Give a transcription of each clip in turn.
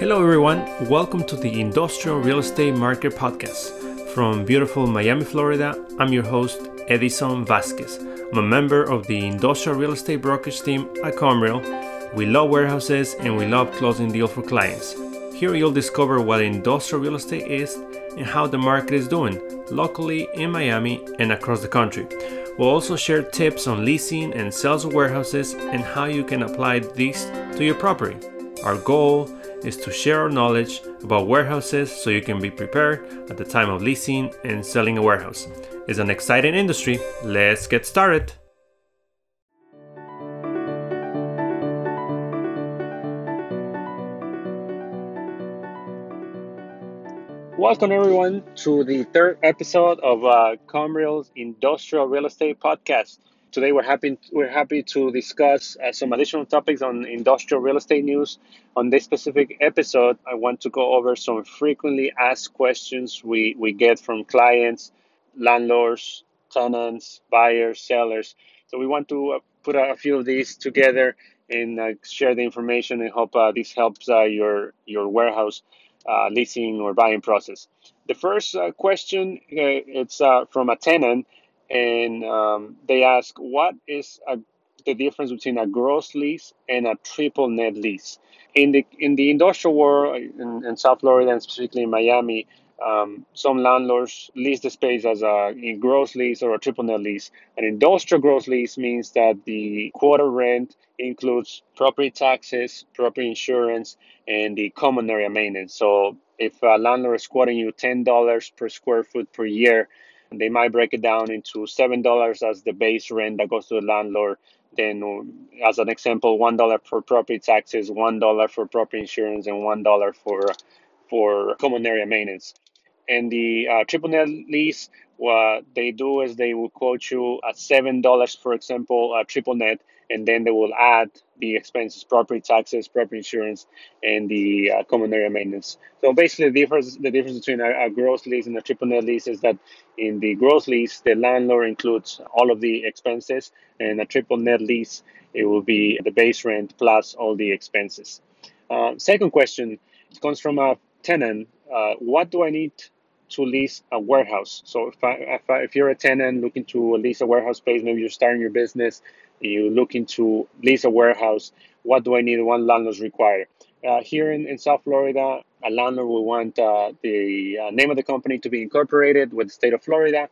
Hello, everyone. Welcome to the Industrial Real Estate Market Podcast. From beautiful Miami, Florida, I'm your host, Edison Vasquez. I'm a member of the Industrial Real Estate Brokerage team at Comreal. We love warehouses and we love closing deals for clients. Here you'll discover what industrial real estate is and how the market is doing locally in Miami and across the country. We'll also share tips on leasing and sales of warehouses and how you can apply these to your property. Our goal is to share our knowledge about warehouses so you can be prepared at the time of leasing and selling a warehouse. It's an exciting industry. Let's get started. Welcome everyone to the third episode of uh, Comreal's Industrial Real Estate Podcast. Today we're happy we're happy to discuss uh, some additional topics on industrial real estate news. On this specific episode, I want to go over some frequently asked questions we, we get from clients, landlords, tenants, buyers, sellers. So we want to uh, put a, few of these together and uh, share the information and hope uh, this helps uh, your your warehouse uh, leasing or buying process. The first question it's from a tenant, and um, they ask, "What is a, the difference between a gross lease and a triple net lease?" In the in the industrial world in, in South Florida and specifically in Miami, um, some landlords lease the space as a, gross lease or a triple net lease. An industrial gross lease means that the quarter rent includes property taxes, property insurance, and the common area maintenance. So if a landlord is quoting you $10 per square foot per year, they might break it down into $7 as the base rent that goes to the landlord. Then, as an example, $1 for property taxes, $1 for property insurance, and $1 for, for common area maintenance. And the uh, triple net lease, what they do is they will quote you at $7, for example, a triple net, and then they will add the expenses, property taxes, property insurance, and the uh, common area maintenance. So basically, the difference the difference between a, a, gross lease and a triple net lease is that in the gross lease, the landlord includes all of the expenses, and a triple net lease, it will be the base rent plus all the expenses. Uh, second question comes from a tenant. Uh, what do I need to lease a warehouse? So if, I, if, I, if you're a tenant looking to lease a warehouse space, maybe you're starting your business you're into lease a warehouse, what do I need? What landlords require? Uh, here in, in South Florida, a landlord will want uh, the uh, name of the company to be incorporated with the state of Florida.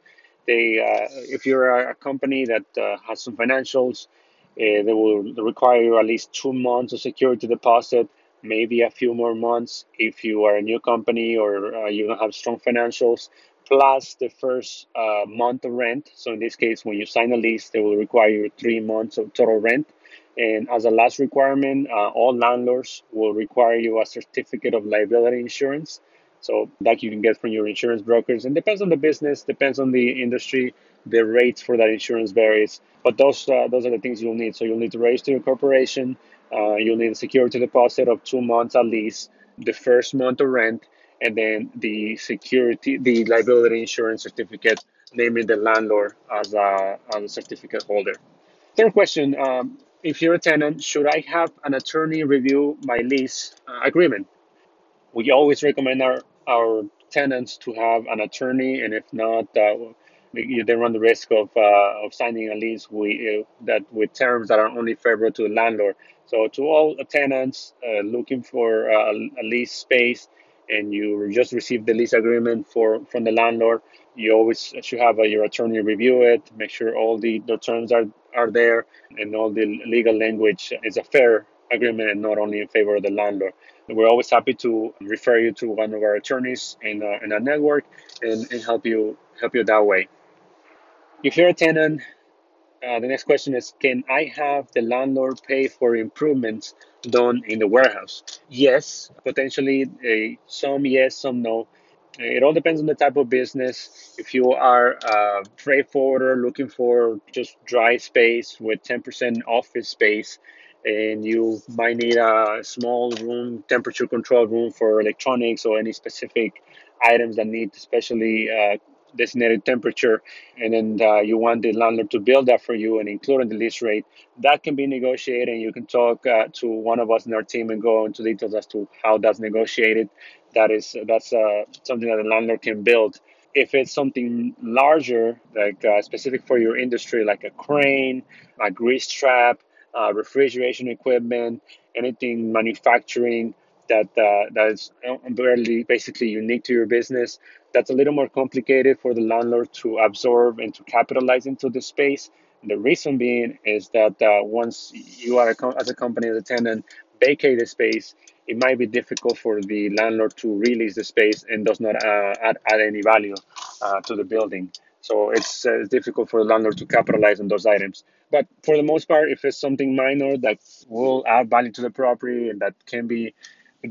They, uh, if you're a, company that uh, has some financials, uh, they will require you at least two months of security deposit, maybe a few more months if you are a new company or you don't have strong financials plus the first uh, month of rent. So in this case, when you sign a lease, they will require you three months of total rent. And as a last requirement, uh, all landlords will require you a certificate of liability insurance. So that you can get from your insurance brokers. And depends on the business, depends on the industry. The rates for that insurance varies, but those uh, those are the things you'll need. So you'll need to register your corporation. Uh, you'll need a security deposit of two months at least. The first month of rent, and then the security, the liability insurance certificate, naming the landlord as a, as a certificate holder. Third question um, If you're a tenant, should I have an attorney review my lease uh, agreement? We always recommend our, our tenants to have an attorney, and if not, uh, they run the risk of, uh, of signing a lease we, uh, that with terms that are only favorable to the landlord. So, to all tenants uh, looking for a lease space, and you just received the lease agreement for from the landlord, you always should have a, your attorney review it, make sure all the, the terms are, are there and all the legal language is a fair agreement and not only in favor of the landlord. We're always happy to refer you to one of our attorneys in, uh, in our network and, and help you help you that way. If you're a tenant, uh, the next question is Can I have the landlord pay for improvements done in the warehouse? Yes, potentially uh, some yes, some no. It all depends on the type of business. If you are a freight forwarder looking for just dry space with 10% office space, and you might need a small room, temperature controlled room for electronics or any specific items that need especially uh, designated temperature, and then uh, you want the landlord to build that for you and include in the lease rate, that can be negotiated. And you can talk uh, to one of us in our team and go into details as to how that's negotiated. That is that's uh, something that the landlord can build. If it's something larger, like uh, specific for your industry, like a crane, a grease trap, uh, refrigeration equipment, anything manufacturing that uh, that is barely basically unique to your business. That's a little more complicated for the landlord to absorb and to capitalize into the space. The reason being is that uh, once you are a, as a company as a tenant vacate the space, it might be difficult for the landlord to release the space and does not uh, add, add any value uh, to the building. So it's, uh, it's difficult for the landlord to capitalize on those items. But for the most part, if it's something minor that will add value to the property and that can be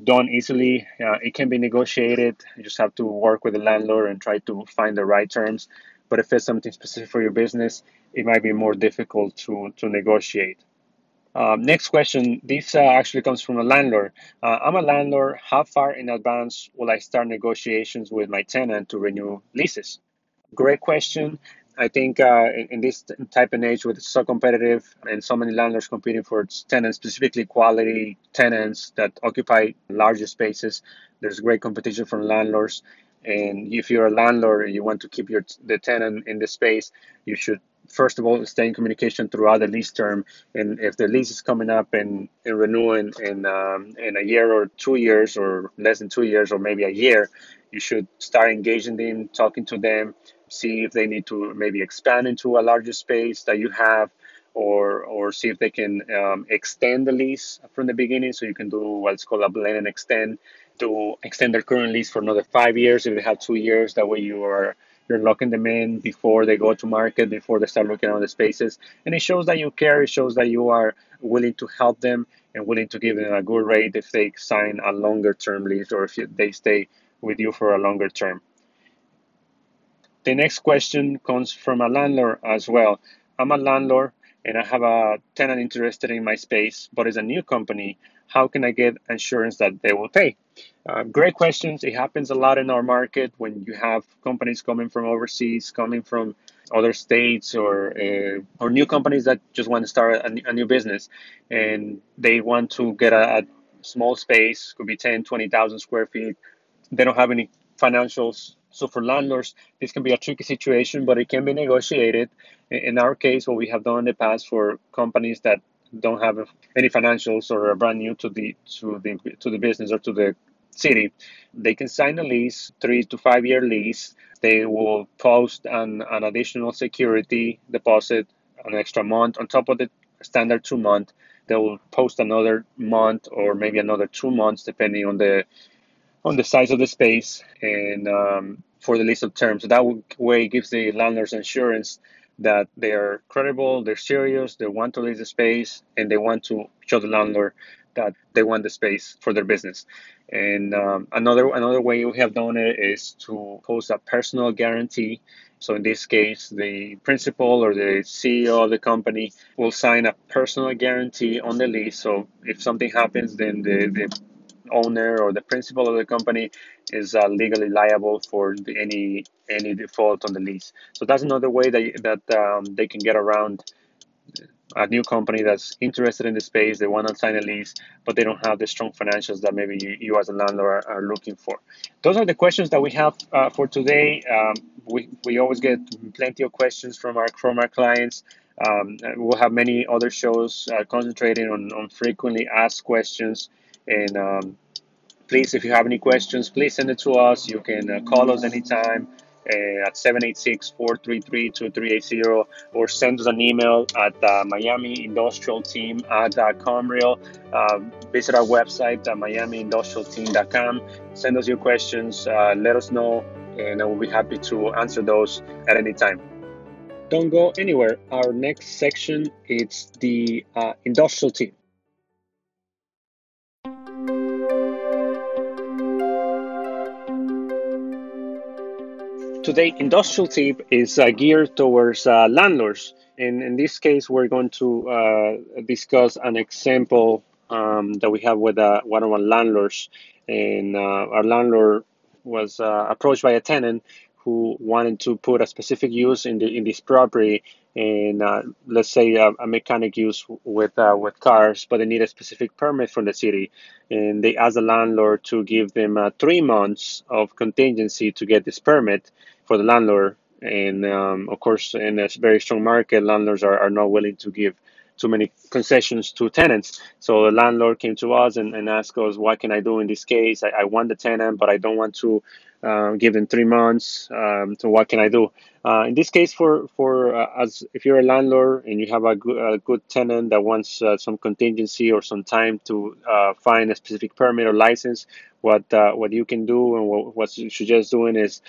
done easily, uh, it can be negotiated. You just have to work with the landlord and try to find the right terms. But if it's something specific for your business, it might be more difficult to, to negotiate. Um, next question. This uh, actually comes from a landlord. Uh, I'm a landlord. How far in advance will I start negotiations with my tenant to renew leases? Great question. I think uh, in, in, this type of age, with so competitive and so many landlords competing for tenants, specifically quality tenants that occupy larger spaces, there's great competition from landlords. And if you're a landlord and you want to keep your the tenant in the space, you should first of all, stay in communication throughout the lease term. And if the lease is coming up and, and renewing in, um, in a year or two years or less than two years or maybe a year, you should start engaging them, talking to them, see if they need to maybe expand into a larger space that you have or or see if they can um, extend the lease from the beginning so you can do what's called a blend and extend to extend their current lease for another five years if they have two years that way you are you're locking them in before they go to market, before they start looking at the spaces. And it shows that you care, it shows that you are willing to help them and willing to give them a good rate if they sign a longer term lease or if they stay with you for a longer term. The next question comes from a landlord as well. I'm a landlord and I have a tenant interested in my space, but it's a new company. How can I get assurance that they will pay? Uh, great questions. It happens a lot in our market when you have companies coming from overseas, coming from other states, or uh, or new companies that just want to start a, a, new business, and they want to get a, a small space, could be 10, 20,000 square feet. They don't have any financials. So for landlords, this can be a tricky situation, but it can be negotiated. In our case, what we have done in the past for companies that don't have any financials or are brand new to the to the to the business or to the city, they can sign a lease, three to five year lease. They will post an, an additional security deposit, an extra month on top of the standard two month. They will post another month or maybe another two months depending on the on the size of the space and um, for the lease of terms. So that way gives the landlords insurance that they are credible, they're serious, they want to lease the space, and they want to show the landlord that they want the space for their business. And um, another another way we have done it is to post a personal guarantee. So in this case, the principal or the CEO of the company will sign a personal guarantee on the lease. So if something happens, then the, the owner or the principal of the company is uh, legally liable for any any default on the lease. So that's another way that that um, they can get around a new company that's interested in the space. They want to sign a lease, but they don't have the strong financials that maybe you, you as a landlord are, are, looking for. Those are the questions that we have uh, for today. Um, we, we always get plenty of questions from our from our clients. Um, we'll have many other shows uh, concentrating on, on frequently asked questions and um, please, if you have any questions, please send it to us. You can uh, call us anytime uh, at 786-433-2380 or send us an email at uh, Miami Industrial Team at uh, Comreal. Uh, visit our website at miamiindustrialteam.com. Send us your questions. Uh, let us know, and I will be happy to answer those at any time. Don't go anywhere. Our next section is the uh, industrial team. Today, industrial tip is uh, geared towards uh, landlords. And in this case, we're going to uh, discuss an example um, that we have with uh, one of our landlords. And uh, our landlord was uh, approached by a tenant who wanted to put a specific use in the in this property and uh, let's say a, a, mechanic use with uh, with cars, but they need a specific permit from the city, and they ask the landlord to give them uh, three months of contingency to get this permit for the landlord. And um, of course, in a very strong market, landlords are, are not willing to give too many concessions to tenants. So the landlord came to us and, and asked us, what can I do in this case? I, I want the tenant, but I don't want to uh, give them three months. Um, so what can I do? Uh, in this case, for for uh, as if you're a landlord and you have a good, a good tenant that wants uh, some contingency or some time to uh, find a specific permit or license, what uh, what you can do and what, what you suggest doing is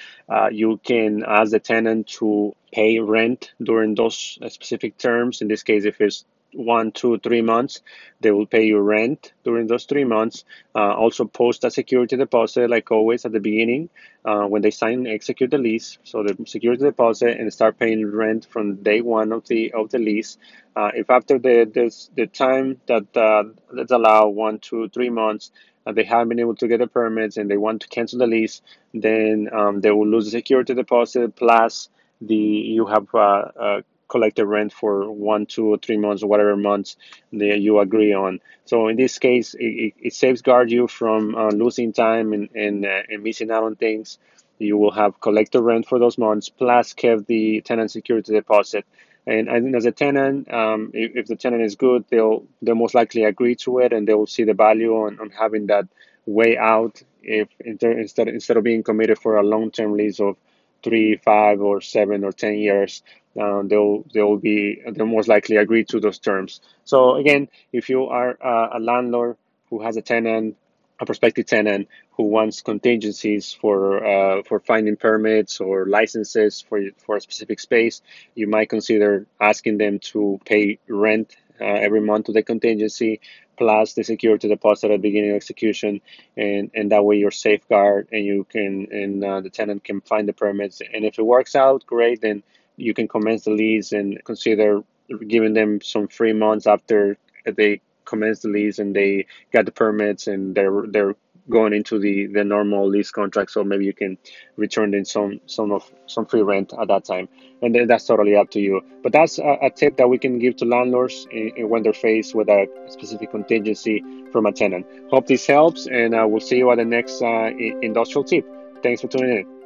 you can ask the tenant to pay rent during those specific terms. In this case, if it's one, two, three months. They will pay you rent during those three months. Uh, also, post a security deposit, like always at the beginning, uh, when they sign and execute the lease. So the security deposit and start paying rent from day one of the of the lease. Uh, if after the this, the time that uh, that's allowed, one, two, three months, uh, they haven't been able to get the permits and they want to cancel the lease, then um, they will lose the security deposit plus the you have uh, collect the rent for one, two, or three months, or whatever months that you agree on. So in this case, it, it safeguards you from uh, losing time and, and, uh, and missing out on things. You will have collected rent for those months, plus kept the tenant security deposit. And, and as a tenant, um, if, if, the tenant is good, they'll they'll most likely agree to it, and they will see the value on, on having that way out. If instead instead of being committed for a long term lease of three, five, or seven or ten years, uh, they'll they'll be they'll most likely agree to those terms. So again, if you are a landlord who has a tenant, a prospective tenant who wants contingencies for uh, for finding permits or licenses for for a specific space, you might consider asking them to pay rent uh, every month to the contingency plus the security deposit at the beginning of execution and and that way you're safeguard and you can and uh, the tenant can find the permits. And if it works out great then you can commence the lease and consider giving them some free months after they commence the lease and they got the permits and they're they're going into the the normal lease contract so maybe you can return in some some of some free rent at that time. And then that's totally up to you. But that's a, a tip that we can give to landlords in, in when they're faced with a specific contingency from a tenant. Hope this helps and uh, we'll see you at the next uh, industrial tip. Thanks for tuning in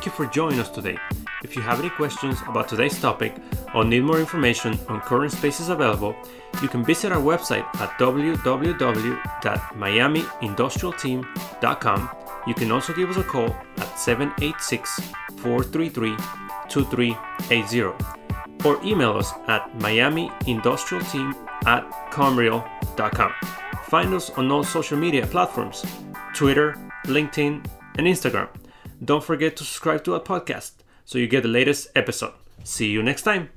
Thank you for joining us today. If you have any questions about today's topic or need more information on current spaces available, you can visit our website at www.miamiindustrialteam.com. You can also give us a call at 786 433 2380 or email us at miamiindustrialteam at comreal.com. Find us on all social media platforms Twitter, LinkedIn, and Instagram. Don't forget to subscribe to our podcast so you get the latest episode. See you next time.